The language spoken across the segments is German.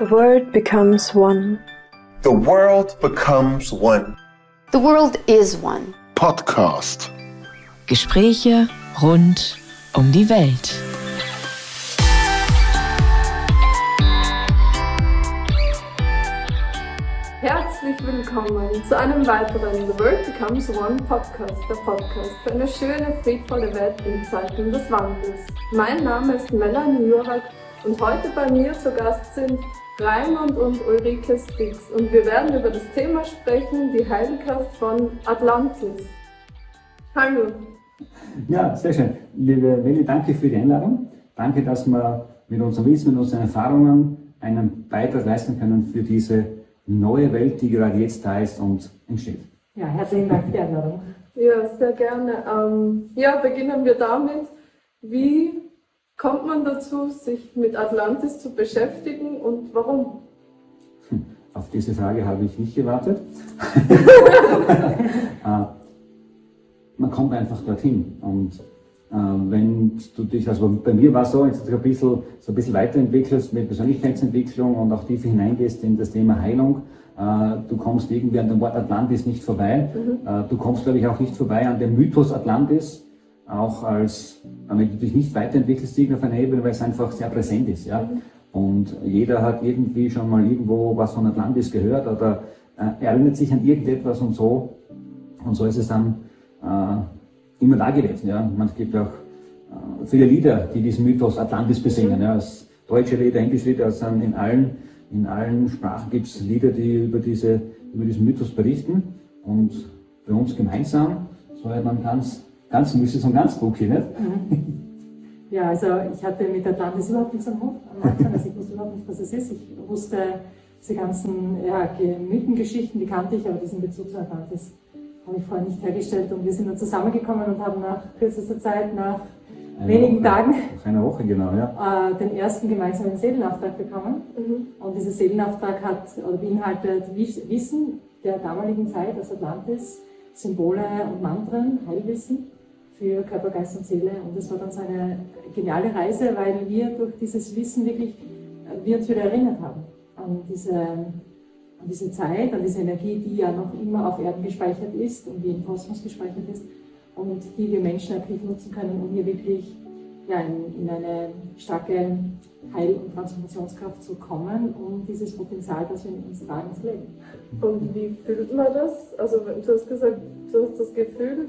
The world becomes one. The world becomes one. The world is one. Podcast. Gespräche rund um die Welt. Herzlich willkommen zu einem weiteren The World Becomes One Podcast, der Podcast für eine schöne, friedvolle Welt in Zeiten des Wandels. Mein Name ist Melanie Jurak und heute bei mir zu Gast sind Raimund und Ulrike Stix und wir werden über das Thema sprechen, die Heilkraft von Atlantis. Hallo. Ja, sehr schön. Liebe Welli, danke für die Einladung. Danke, dass wir mit unserem Wissen, mit unseren Erfahrungen einen Beitrag leisten können für diese neue Welt, die gerade jetzt da ist und entsteht. Ja, herzlichen Dank für die Einladung. Ja, sehr gerne. Ähm, ja, beginnen wir damit. Wie kommt man dazu, sich mit Atlantis zu beschäftigen und warum? Hm, auf diese Frage habe ich nicht gewartet. Äh, man kommt einfach dorthin und äh, wenn du dich, also bei mir war es so, jetzt ein bisschen, so ein bisschen weiterentwickelst mit Persönlichkeitsentwicklung und auch tiefer hineingehst in das Thema Heilung, äh, du kommst irgendwie an dem Wort Atlantis nicht vorbei. Mhm. Du kommst, glaube ich, auch nicht vorbei an dem Mythos Atlantis, auch als, wenn du dich nicht weiterentwickelst, auf einer Ebene, weil es einfach sehr präsent ist. Ja? Und jeder hat irgendwie schon mal irgendwo was von Atlantis gehört oder äh, erinnert sich an irgendetwas und so. Und so ist es dann äh, immer da gewesen. Ja? Man, gibt auch äh, viele Lieder, die diesen Mythos Atlantis besingen. Ja? Als deutsche Lieder, englische Lieder, also in allen, in allen Sprachen gibt es Lieder, die über, diese, über diesen Mythos berichten. Und für uns gemeinsam er dann ganz, ganz müßig und ganz spooky, nicht? Mhm. Ja, also ich hatte mit Atlantis überhaupt nichts am Hut am Anfang. Also ich wusste überhaupt nicht, was es ist. Ich wusste diese ganzen ja, Mythengeschichten, die kannte ich, aber diesen Bezug zu Atlantis habe ich vorher nicht hergestellt. Und wir sind dann zusammengekommen und haben nach kürzester Zeit, nach eine wenigen Woche, Tagen, nach einer Woche genau, ja. Äh, den ersten gemeinsamen Seelenauftrag bekommen. Mhm. Und dieser Seelenauftrag hat oder beinhaltet Wissen der damaligen Zeit aus Atlantis, Symbole und Mantren, Heilwissen für Körper, Geist und Seele. Und das war dann so eine geniale Reise, weil wir durch dieses Wissen wirklich, äh, wir uns wieder erinnert haben an diese an diese Zeit, an diese Energie, die ja noch immer auf Erden gespeichert ist und wie im Kosmos gespeichert ist und die wir Menschen aktiv nutzen können, um hier wirklich ja, in, in eine starke Heil- und Transformationskraft zu kommen, um dieses Potenzial, das wir in uns tragen, zu leben. Und wie fühlt man das? Also du hast gesagt, du hast das Gefühl,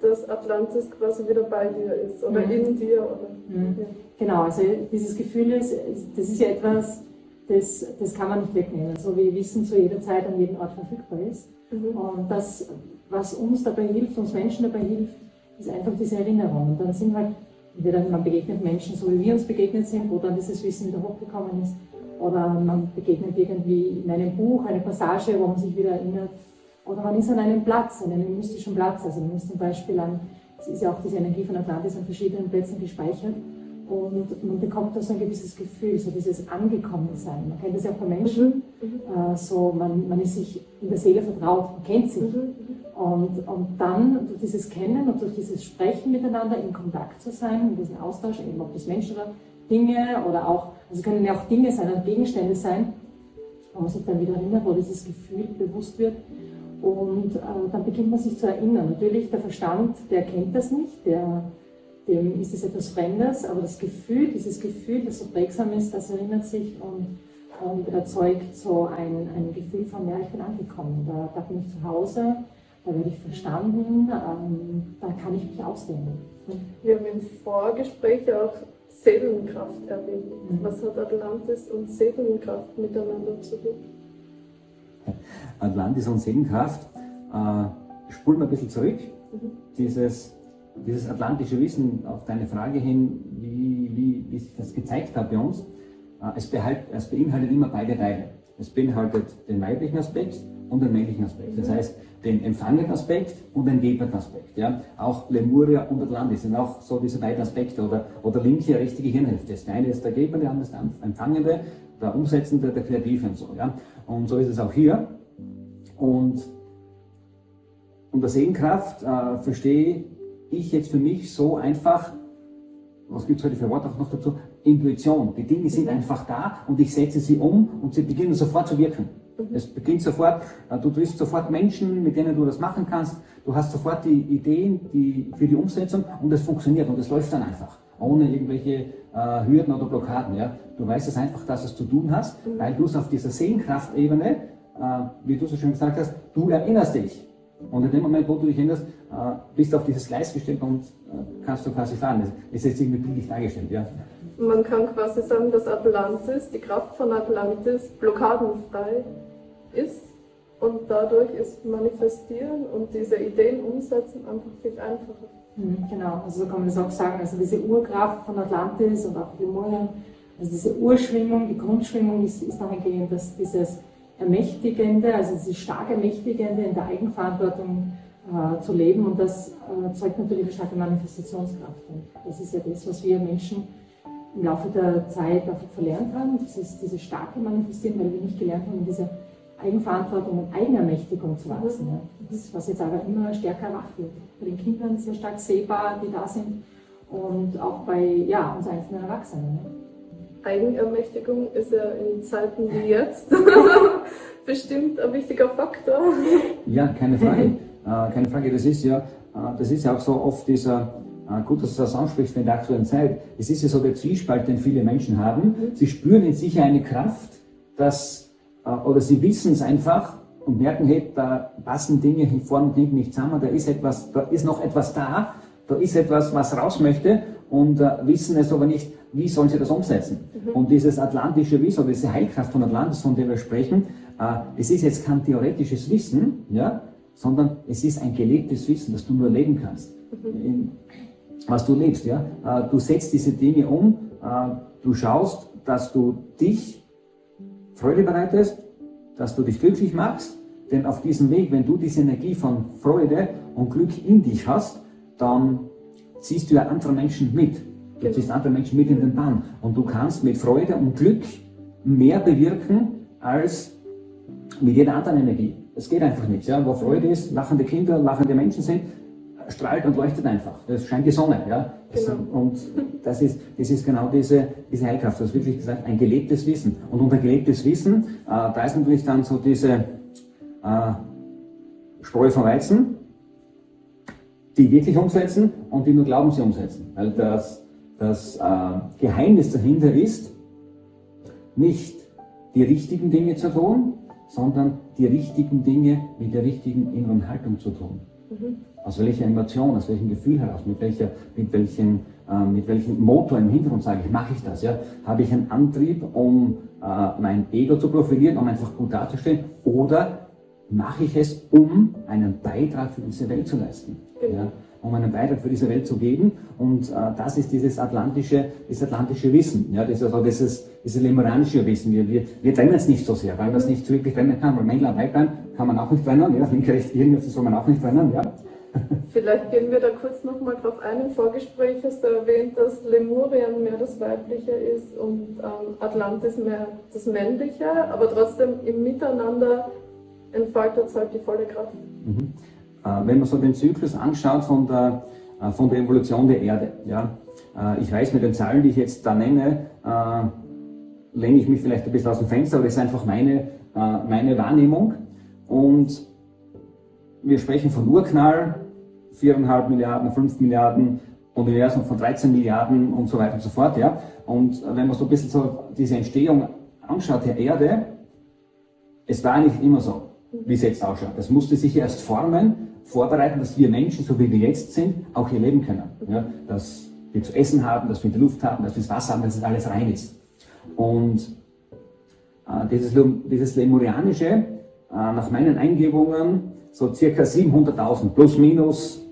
dass Atlantis quasi wieder bei dir ist oder mhm. in dir. Oder, mhm. ja. Genau, also dieses Gefühl ist, das ist ja etwas, das, das kann man nicht wegnehmen, so wie Wissen zu jeder Zeit an jedem Ort verfügbar ist. Mhm. Und das, was uns dabei hilft, uns Menschen dabei hilft, ist einfach diese Erinnerung. Und dann sind halt, entweder man begegnet Menschen, so wie wir uns begegnet sind, wo dann dieses Wissen wieder hochgekommen ist, oder man begegnet irgendwie in einem Buch eine Passage, wo man sich wieder erinnert, oder man ist an einem Platz, an einem mystischen Platz. Also man ist zum Beispiel an, es ist ja auch diese Energie von Atlantis an verschiedenen Plätzen gespeichert. Und man bekommt da so ein gewisses Gefühl, so dieses Angekommensein. Man kennt das ja auch bei Menschen, mhm. äh, so man, man ist sich in der Seele vertraut, man kennt sich. Mhm. Und, und dann durch dieses Kennen und durch dieses Sprechen miteinander in Kontakt zu sein, in diesem Austausch, eben ob das Menschen oder Dinge oder auch, also können ja auch Dinge sein, also Gegenstände sein, wo man sich dann wieder erinnert, wo dieses Gefühl bewusst wird. Und äh, dann beginnt man sich zu erinnern. Natürlich, der Verstand, der kennt das nicht, der dem ist es etwas Fremdes, aber das Gefühl, dieses Gefühl, das so prägsam ist, das erinnert sich und, und erzeugt so ein, ein Gefühl von, ja, ich bin angekommen, da, da bin ich zu Hause, da werde ich verstanden, ähm, da kann ich mich ausdehnen. Wir haben im Vorgespräch auch Seelenkraft erwähnt. Mhm. Was hat Atlantis und Seelenkraft miteinander zu tun? Atlantis und Seelenkraft, äh, spulen wir ein bisschen zurück. Mhm. Dieses dieses atlantische Wissen auf deine Frage hin, wie, wie, wie sich das gezeigt hat bei uns, äh, es, behalt, es beinhaltet immer beide Teile. Es beinhaltet den weiblichen Aspekt und den männlichen Aspekt. Das heißt, den empfangenden Aspekt und den gebenden Aspekt. Ja? Auch Lemuria und Atlantis sind auch so diese beiden Aspekte oder, oder linke, rechte Gehirnhälfte. Das eine ist der gebende, der andere ist der empfangende, der umsetzende, der kreative und so. Ja? Und so ist es auch hier. Und unter Sehenkraft äh, verstehe ich jetzt für mich so einfach, was gibt es heute für Wort auch noch dazu, Intuition. Die Dinge sind einfach da und ich setze sie um und sie beginnen sofort zu wirken. Es beginnt sofort, äh, du triffst sofort Menschen, mit denen du das machen kannst. Du hast sofort die Ideen die, für die Umsetzung und es funktioniert und es läuft dann einfach. Ohne irgendwelche äh, Hürden oder Blockaden. Ja. Du weißt es einfach, dass es zu tun hast, weil du es auf dieser Sehenkraftebene, äh, wie du so schön gesagt hast, du erinnerst dich. Und in dem Moment, wo du dich erinnerst, äh, bist du auf dieses Gleis gestellt und äh, kannst du quasi fahren. Das ist jetzt irgendwie bildlich dargestellt. Ja. Man kann quasi sagen, dass Atlantis, die Kraft von Atlantis, blockadenfrei ist und dadurch ist Manifestieren und diese Ideen umsetzen einfach viel einfacher. Mhm, Genau, also so kann man das auch sagen. Also diese Urkraft von Atlantis und auch Lemurien, also diese Urschwingung, die Grundschwingung ist, ist dahingehend, dass dieses Ermächtigende, also dieses stark Ermächtigende in der Eigenverantwortung äh, zu leben und das äh, zeugt natürlich eine starke Manifestationskraft. Und das ist ja das, was wir Menschen im Laufe der Zeit einfach verlernt haben, dieses, dieses starke Manifestieren, weil wir nicht gelernt haben, diese Eigenverantwortung und Eigenermächtigung zu wachsen. Ja. Das ist, was jetzt aber immer stärker erwacht wird. Bei den Kindern sehr stark sehbar, die da sind und auch bei ja, uns einzelnen Erwachsenen. Ne? Eigenermächtigung ist ja in Zeiten wie jetzt bestimmt ein wichtiger Faktor. Ja, keine Frage. äh, keine Frage. Das ist ja, äh, das ist ja auch so oft dieser, äh, gut, dass du das ansprichst in der aktuellen Zeit. Es ist ja so der Zwiespalt, den viele Menschen haben. Sie spüren in sich eine Kraft, dass, oder sie wissen es einfach und merken, hey, da passen Dinge hin vorne und hinten nicht zusammen, da ist etwas, da ist noch etwas da, da ist etwas, was raus möchte und äh, wissen es aber nicht, wie sollen sie das umsetzen. Und dieses atlantische Wissen, diese Heilkraft von Atlantis, von der wir sprechen, äh, es ist jetzt kein theoretisches Wissen, ja, sondern es ist ein gelebtes Wissen, das du nur leben kannst. In, was du lebst, ja. Äh, du setzt diese Dinge um, äh, du schaust, dass du dich Freude bereitest, dass du dich glücklich machst, denn auf diesem Weg, wenn du diese Energie von Freude und Glück in dich hast, dann ziehst du ja andere Menschen mit. Du ziehst andere Menschen mit in den Bann. Und du kannst mit Freude und Glück mehr bewirken als mit jeder anderen Energie. Es geht einfach nicht. Ja? Wo Freude ist, lachende Kinder, lachende Menschen sind, strahlt und leuchtet einfach. Das scheint die Sonne. Ja? Das, Genau. Und das ist, das ist genau diese, diese Heilkraft. Du hast wirklich gesagt, ein gelebtes Wissen. Und unter gelebtes Wissen, äh, da ist natürlich dann so diese äh, Spreu vom Weizen, die wirklich umsetzen und die nur glauben, sie umsetzen. Weil das, das äh, Geheimnis dahinter ist, nicht die richtigen Dinge zu tun, sondern die richtigen Dinge mit der richtigen inneren Haltung zu tun. Aus welcher Emotion, aus welchem Gefühl heraus, mit, welcher, mit, welchem, äh, mit welchem Motor im Hintergrund sage ich, mache ich das? Ja? Habe ich einen Antrieb, um äh, mein Ego zu profilieren, um einfach gut dazustehen? Oder mache ich es, um einen Beitrag für diese Welt zu leisten? Genau. Ja? Um einen Beitrag für diese Welt zu geben. Und äh, das ist dieses atlantische, das atlantische Wissen. Ja? Das ist also dieses, dieses lemuranische Wissen. Wir, wir, wir trennen es nicht so sehr, weil man es nicht wirklich trennen kann. Weil und Weiblein kann man auch nicht trennen. Ja? Linke, rechte, irgendwie, das soll man auch nicht trennen. Ja? Vielleicht gehen wir da kurz nochmal drauf ein. Im Vorgespräch hast du erwähnt, dass Lemurien mehr das Weibliche ist und ähm, Atlantis mehr das Männliche, aber trotzdem im Miteinander entfaltet es halt die volle Kraft. Äh, wenn man so den Zyklus anschaut von der, äh, von der Evolution der Erde, ja, äh, ich weiß mit den Zahlen, die ich jetzt da nenne, äh, lehne ich mich vielleicht ein bisschen aus dem Fenster, aber das ist einfach meine, äh, meine Wahrnehmung. Und wir sprechen von Urknall, 4,5 Milliarden, 5 Milliarden, Universum von 13 Milliarden und so weiter und so fort. Ja. Und wenn man so ein bisschen so diese Entstehung anschaut der Erde, es war nicht immer so, wie es jetzt ausschaut. Das musste sich erst formen, vorbereiten, dass wir Menschen, so wie wir jetzt sind, auch hier leben können. Ja, dass wir zu essen haben, dass wir die Luft haben, dass wir das Wasser haben, dass es alles rein ist. Und äh, dieses, dieses Lemurianische, äh, nach meinen Eingebungen, so circa 700.000 plus minus,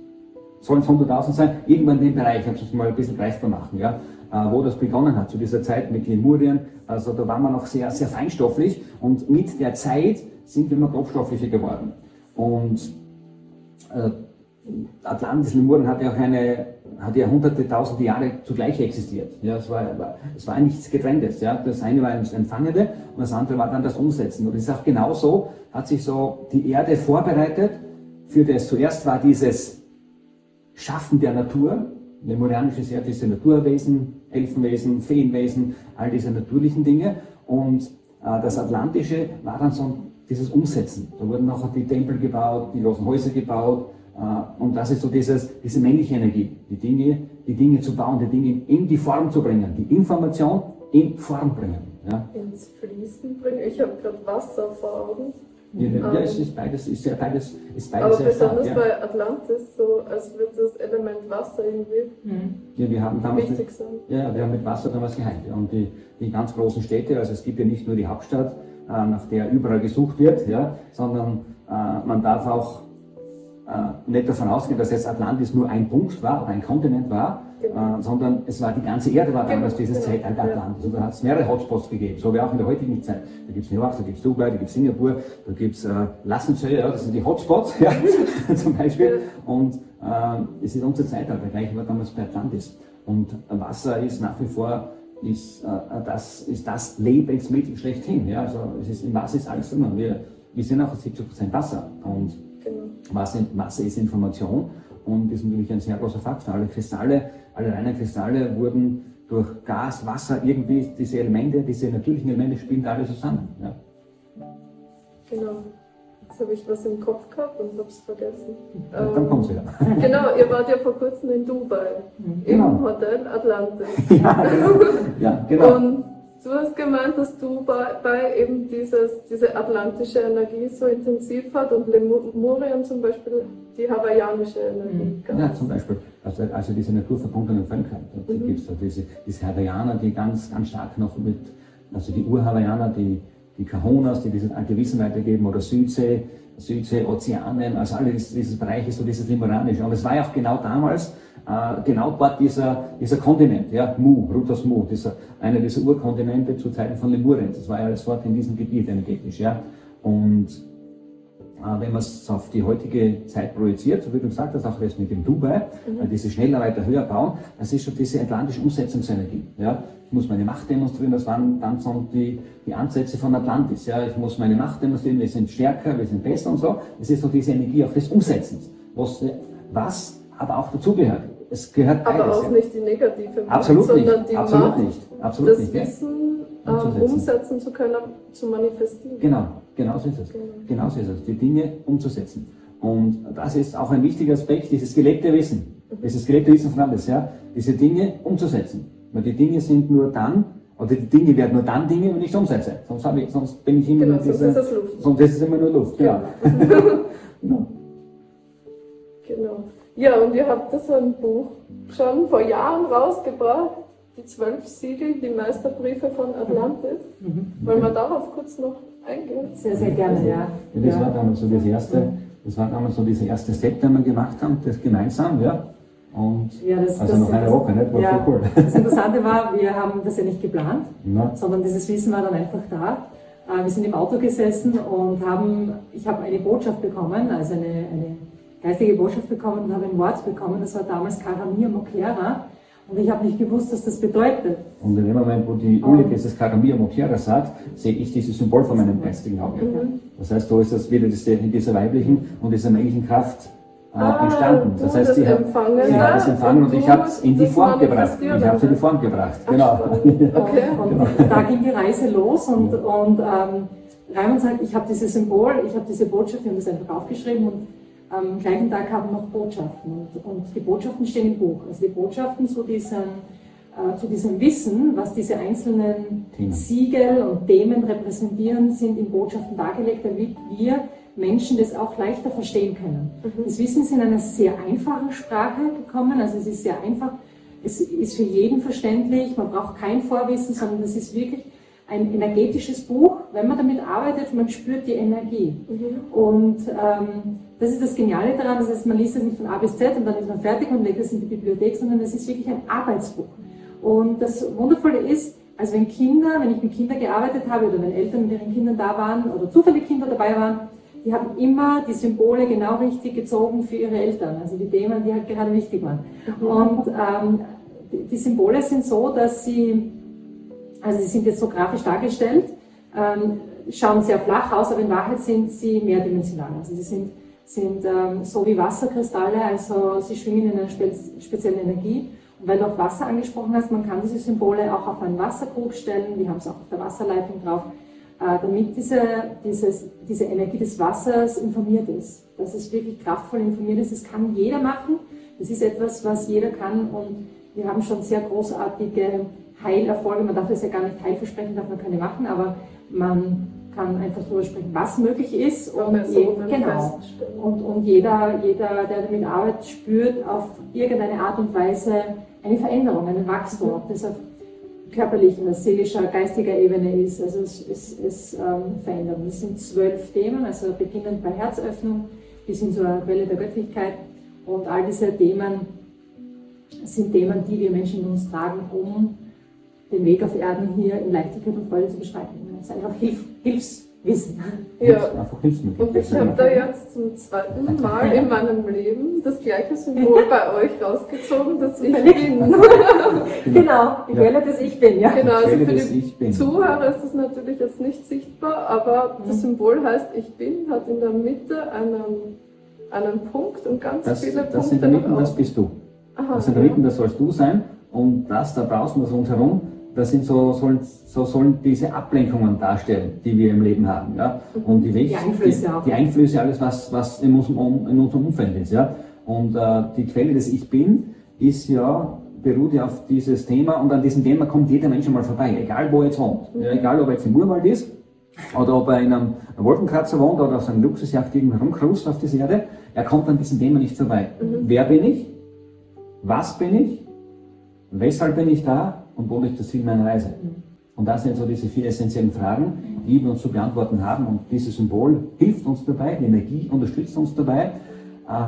sollen es 100.000 sein, irgendwann in dem Bereich, ich habe es mal ein bisschen greifbar machen, ja, äh, wo das begonnen hat, zu dieser Zeit mit Lemurien, also da waren wir noch sehr, sehr feinstofflich und mit der Zeit sind wir immer grobstofflicher geworden. Und Atlantis, Lemurien hat ja auch eine, hat ja hunderte, tausende Jahre zugleich existiert. Ja, es war, es war nichts getrenntes. Ja, das eine war das Empfangende und das andere war dann das Umsetzen. Und es ist auch genauso, hat sich so die Erde vorbereitet für das. Zuerst war dieses Schaffen der Natur, Lemurianisch ist ja diese Naturwesen, Elfenwesen, Feenwesen, all diese natürlichen Dinge. Und äh, das Atlantische war dann so dieses Umsetzen. Da wurden nachher die Tempel gebaut, die großen Häuser gebaut. Äh, und das ist so dieses, diese männliche Energie, die Dinge, die Dinge zu bauen, die Dinge in die Form zu bringen, die Information in Form bringen. Ja. Ins Fließen bringen. Ich habe gerade Wasser vor Augen. Ja, ja, es ist beides, ist ja beides, ist beides Aber sehr stark, besonders ja. bei Atlantis, so als würde das Element Wasser irgendwie Ja, wir haben damals wichtig mit, sein. ja, wir haben mit Wasser damals geheilt. Ja. Und die, die ganz großen Städte, also es gibt ja nicht nur die Hauptstadt, nach der überall gesucht wird, ja, sondern äh, man darf auch äh, nicht davon ausgehen, dass jetzt Atlantis nur ein Punkt war oder ein Kontinent war, Genau. äh, sondern es war die ganze Erde war damals Genau, dieses genau, Zeitalter. Atlantis. Und da hat es mehrere Hotspots gegeben, so wie auch in der heutigen Zeit. Da gibt es New York, da gibt es Dubai, da gibt es Singapur, da gibt es äh, Lassenzölle, ja, das sind die Hotspots ja, zum Beispiel. Und äh, es ist unser Zeitalter, gleich war damals bei Atlantis. Und Wasser ist nach wie vor ist, äh, das, ist das Lebensmittel schlechthin. Ja? Also es ist, Im Wasser ist alles drin. Wir, wir sind auch 70% Wasser. Und Genau. Wasser, Wasser ist Information und ist natürlich ein sehr großer Faktor. Alle Kristalle, alle reinen Kristalle wurden durch Gas, Wasser, irgendwie diese Elemente, diese natürlichen Elemente spielen da alle zusammen. Ja. Genau. Jetzt habe ich was im Kopf gehabt und habe es vergessen. Dann Ähm, kommt's wieder. Genau, ihr wart ja vor kurzem in Dubai, Genau. im Hotel Atlantis. ja, genau. ja, genau. Und du hast gemeint, dass Dubai bei eben dieses, diese atlantische Energie so intensiv hat und Lemurien zum Beispiel die hawaiianische Energie. Ja, ganz. zum Beispiel, also, also diese naturverbundenen Völker. Mhm. gibt es diese, diese Hawaiianer, die ganz, ganz stark noch mit, also die Ur-Hawaiianer, die, die Kahonas, die dieses alte Wissen weitergeben, oder Südsee, Südsee, Ozeanen, also alles dieses, dieses Bereich so dieses Limuranische. Und es war ja auch genau damals, äh, genau dort dieser, dieser Kontinent, ja, Mu, Rutas Mu, dieser, einer dieser Urkontinente zu Zeiten von Lemurien. Das war ja alles dort in diesem Gebiet energetisch, ja. Und wenn man es auf die heutige Zeit projiziert, so wie du gesagt hast, auch das mit dem Dubai, äh, diese schneller, weiter, höher bauen, das ist schon diese atlantische Umsetzungsenergie. Ja? Ich muss meine Macht demonstrieren, das waren dann so die, die Ansätze von Atlantis. Ja? Ich muss meine Macht demonstrieren, wir sind stärker, wir sind besser und so. Es ist so diese Energie auch des Umsetzens, was, was aber auch dazugehört. Es gehört beides. Aber auch ja. nicht die negative Macht, Absolut nicht. sondern die Absolut Macht, nicht. Absolut das nicht. Wissen Umzusetzen. umsetzen zu können, zu manifestieren. Genau, genau so ist es. Genau. Genau so ist es, die Dinge umzusetzen. Und das ist auch ein wichtiger Aspekt, dieses gelebte Wissen. Dieses gelebte Wissen von alles, ja. Diese Dinge umzusetzen. Weil die Dinge sind nur dann, oder die Dinge werden nur dann Dinge, wenn ich es umsetze. Sonst, habe ich, sonst bin ich immer Genau, nur sonst diese, ist das Luft. Sonst ist es immer nur Luft, ja. genau. Genau. Ja, und ihr habt das so ein Buch schon vor Jahren rausgebracht, die zwölf Siegel, die Meisterbriefe von Atlantis. Wollen wir darauf kurz noch eingehen? Sehr, sehr gerne, ja. Ja, das war damals so das erste, das war damals so dieser erste Step, den wir gemacht haben, das gemeinsam, ja. Und Ja, das- also das- noch eine das- Woche, nicht? War ja, voll cool. Das Interessante war, wir haben das ja nicht geplant, Ja. sondern dieses Wissen war dann einfach da. Äh, Wir sind im Auto gesessen und haben, ich habe eine Botschaft bekommen, also eine, eine geistige Botschaft bekommen und habe ein Wort bekommen, das war damals Karamir Mokera und ich habe nicht gewusst, was das bedeutet. Und in dem Moment, wo die Uli dieses Karamia Mokera sagt, sehe ich dieses Symbol von meinem geistigen Auge. Das heißt, da ist das wieder diese, in dieser weiblichen und dieser männlichen Kraft äh, Ah, entstanden. Das heißt, das sie hat, sie hat das ja, empfangen und ich habe es in die Form gebracht. Ich habe es in die Form gebracht. Ach, Genau. Okay. Und da ging die Reise los und, und ähm, Raimund sagt, ich habe dieses Symbol, ich habe diese Botschaft, wir haben das einfach aufgeschrieben und am gleichen Tag kamen noch Botschaften. Und, und die Botschaften stehen im Buch. Also die Botschaften zu diesem, äh, zu diesem Wissen, was diese einzelnen Themen. Siegel und Themen repräsentieren, sind in Botschaften dargelegt, damit wir Menschen das auch leichter verstehen können. Das Wissen ist in einer sehr einfachen Sprache gekommen, also es ist sehr einfach, es ist für jeden verständlich, man braucht kein Vorwissen, sondern es ist wirklich ein energetisches Buch. Wenn man damit arbeitet, man spürt die Energie. Und ähm, das ist das Geniale daran, das heißt, man liest es nicht von A bis Z und dann ist man fertig und legt es in die Bibliothek, sondern es ist wirklich ein Arbeitsbuch. Und das Wundervolle ist, also wenn Kinder, wenn ich mit Kindern gearbeitet habe oder wenn Eltern mit ihren Kindern da waren oder zufällig Kinder dabei waren, die haben immer die Symbole genau richtig gezogen für ihre Eltern, also die Themen, die halt gerade wichtig waren. Und ähm, die, die Symbole sind so, dass sie, also sie sind jetzt so grafisch dargestellt, ähm, schauen sehr flach aus, aber in Wahrheit sind sie mehrdimensional. Also sie sind sind ähm, so wie Wasserkristalle, also sie schwingen in einer spe speziellen Energie. Und weil du auch Wasser angesprochen hast, man kann diese Symbole auch auf einen Wasserkrug stellen, wir haben es auch auf der Wasserleitung drauf, äh, damit diese, dieses, diese Energie des Wassers informiert ist, dass es wirklich kraftvoll informiert ist. Das kann jeder machen, das ist etwas, was jeder kann und wir haben schon sehr großartige Heilerfolge. Man darf das ja gar nicht Heilversprechen, darf man keine machen, aber man kann einfach darüber sprechen, was möglich ist. Und, je, genau. und, und jeder, jeder, der damit arbeitet, spürt auf irgendeine Art und Weise eine Veränderung, ein Wachstum, ob das auf körperlicher, seelischer, geistiger Ebene ist. Also es, es, es ähm, verändert. Das sind zwölf Themen, also beginnend bei Herzöffnung bis hin zur Quelle der Göttlichkeit. Und all diese Themen sind Themen, die wir Menschen in uns tragen, um den Weg auf Erden hier in Leichtigkeit und Freude zu beschreiten. Es ist einfach Hilf, Hilfswissen. Ja, und ich habe da jetzt zum zweiten Mal in meinem Leben das gleiche Symbol bei euch rausgezogen, das ich bin. genau, ich wähle das Ich Bin, ja. Genau, also für die Zuhörer ist das natürlich jetzt nicht sichtbar, aber das mhm. Symbol heißt Ich Bin, hat in der Mitte einen, einen Punkt und ganz das, viele das Punkte. Das in der Mitte, das bist du. Aha, das in der Mitte, das sollst du sein und das da draußen, das rundherum, das sind so, sollen, so sollen diese Ablenkungen darstellen, die wir im Leben haben. Ja? Und die, die Einflüsse die, die, Einflüsse, alles, was, was in, unserem, in unserem Umfeld ist. Ja? Und äh, die Quelle des Ich Bin ist ja, beruht ja auf dieses Thema und an diesem Thema kommt jeder Mensch einmal vorbei, egal wo er jetzt wohnt. Ja, egal ob er jetzt im Urwald ist oder ob er in einem Wolkenkratzer wohnt oder auf seinem Luxusjacht irgendwo rumkrust auf dieser Erde, er kommt an diesem Thema nicht vorbei. Mhm. Wer bin ich? Was bin ich? Weshalb bin ich da? Und wo liegt das Ziel meiner Reise? Und das sind so diese vier essentiellen Fragen, die wir uns zu beantworten haben. Und dieses Symbol hilft uns dabei, die Energie unterstützt uns dabei, äh,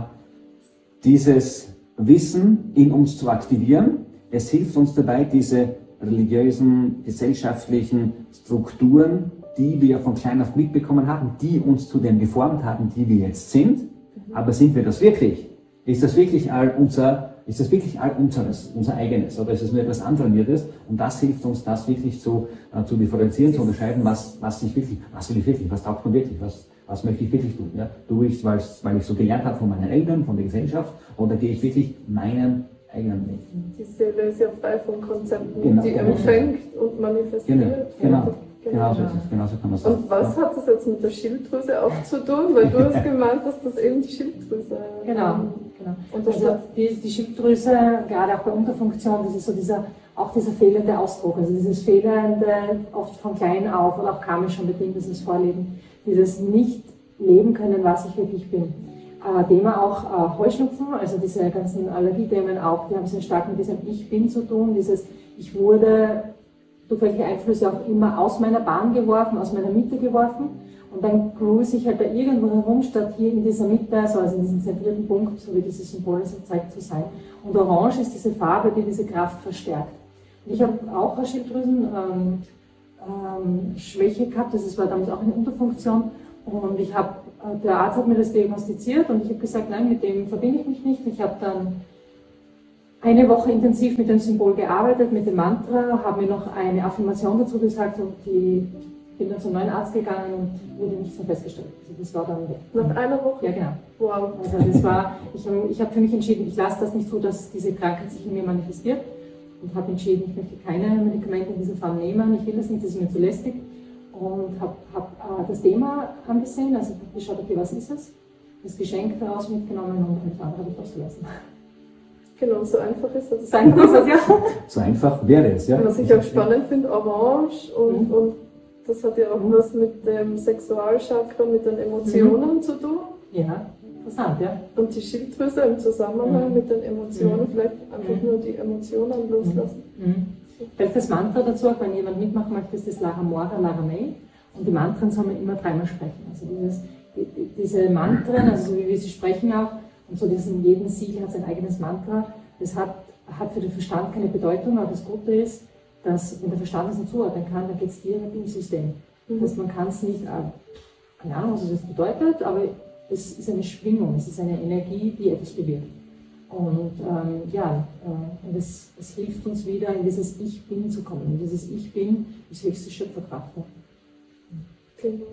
dieses Wissen in uns zu aktivieren. Es hilft uns dabei, diese religiösen, gesellschaftlichen Strukturen, die wir von klein auf mitbekommen haben, die uns zu dem geformt haben, die wir jetzt sind. Aber sind wir das wirklich? Ist das wirklich all unser ist das wirklich all unseres, unser eigenes oder ist es nur etwas antrainiertes? Und das hilft uns, das wirklich zu, äh, zu differenzieren, zu unterscheiden, was, was ich wirklich, was will ich wirklich, was taugt mir wirklich, was, was möchte ich wirklich tun? Ja? Tue ich es, weil ich so gelernt habe von meinen Eltern, von der Gesellschaft, oder gehe ich wirklich meinen eigenen Weg? Die Seele ist ja frei von Konzepten, genau, die genau. empfängt und manifestiert. Genau, genau. Genau, so ist es, genau so kann man sagen. Und was hat das jetzt mit der Schilddrüse auch zu tun? Weil du hast gemeint, dass das eben die Schilddrüse Genau, genau. Und also die, die Schilddrüse, gerade auch bei Unterfunktion, das ist so dieser, auch dieser fehlende Ausdruck, also dieses fehlende, oft von klein auf und auch karmisch schon bedingt, dieses Vorleben, dieses nicht leben können, was ich wirklich bin. Äh, Thema auch äh, Heuschnupfen, also diese ganzen Allergiethemen auch, die haben sehr stark mit diesem Ich Bin zu tun, dieses Ich wurde durch welche Einflüsse auch immer aus meiner Bahn geworfen, aus meiner Mitte geworfen. Und dann cruise ich halt da irgendwo herum, statt hier in dieser Mitte, also in diesem zentrierten Punkt, so wie dieses Symbol so zeigt, zu sein. Und Orange ist diese Farbe, die diese Kraft verstärkt. Und ich habe auch eine Schilddrüsenschwäche ähm, ähm, gehabt, das war damals auch eine Unterfunktion. Und ich habe, äh, der Arzt hat mir das diagnostiziert und ich habe gesagt, nein, mit dem verbinde ich mich nicht. Ich habe dann eine Woche intensiv mit dem Symbol gearbeitet, mit dem Mantra, habe mir noch eine Affirmation dazu gesagt und die, bin dann zum neuen Arzt gegangen und wurde nichts mehr festgestellt. Also das war dann weg. Nach einer Woche? Ja, genau. Wow. Also das war, ich, ich habe für mich entschieden, ich lasse das nicht so, dass diese Krankheit sich in mir manifestiert und habe entschieden, ich möchte keine Medikamente in diesem Fall nehmen, ich will das nicht, das ist mir zu lästig und habe hab, äh, das Thema angesehen, also geschaut, okay, was ist es, das Geschenk daraus mitgenommen und alles andere habe ich ausgelassen. Genau, so einfach ist das. So einfach ist das, ja. So einfach wäre es, ja. Was ich auch spannend finde, Orange und, mhm. und das hat ja auch mhm. was mit dem Sexualchakra, mit den Emotionen mhm. zu tun. Ja, interessant, ja. Und die Schilddrüse im Zusammenhang mhm. mit den Emotionen, mhm. vielleicht einfach nur die Emotionen loslassen. Mhm. Vielleicht das Mantra dazu, auch wenn jemand mitmachen möchte, ist das Lara Mora, Lara May. Und die Mantren soll man immer dreimal sprechen. Also dieses, die, diese Mantren, also so wie wir sie sprechen auch, und so diesen, jeden Siegel hat sein eigenes Mantra. Das hat, hat für den Verstand keine Bedeutung, aber das Gute ist, dass wenn der Verstand es nicht zuordnen kann, dann geht es direkt im System. Mhm. Das heißt, man kann es nicht, äh, keine Ahnung, was das bedeutet, aber es ist eine Schwingung, es ist eine Energie, die etwas bewirkt. Und ähm, ja, äh, und es, es, hilft uns wieder, in dieses Ich Bin zu kommen. Und dieses Ich Bin ist höchste Schöpferkraft. Genau.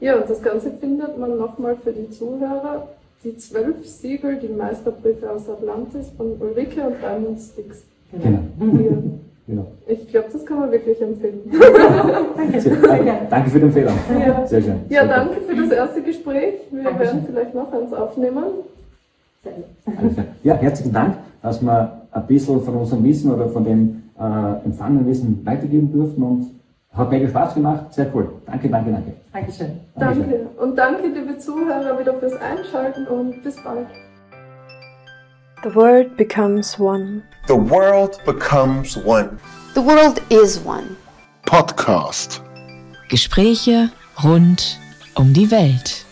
Ja, und das Ganze findet man nochmal für die Zuhörer Die zwölf Siegel, die Meisterbriefe aus Atlantis von Ulrike und Diamond Sticks. Genau. Ja. Genau. Ich glaube, das kann man wirklich empfehlen. Danke, Sehr, sehr danke, danke für den Fehler. Ja. Sehr schön. Ja, Super. danke für das erste Gespräch. Wir Dankeschön. werden vielleicht noch eins aufnehmen. Sehr. Ja, herzlichen Dank, dass wir ein bisschen von unserem Wissen oder von dem äh, empfangenen Wissen weitergeben durften und hat mega Spaß gemacht. Sehr cool. Danke, danke, danke. Dankeschön. Dankeschön. Danke. Und danke, liebe Zuhörer, wieder fürs Einschalten und bis bald. The world becomes one. The world becomes one. The world is one. Podcast. Gespräche rund um die Welt.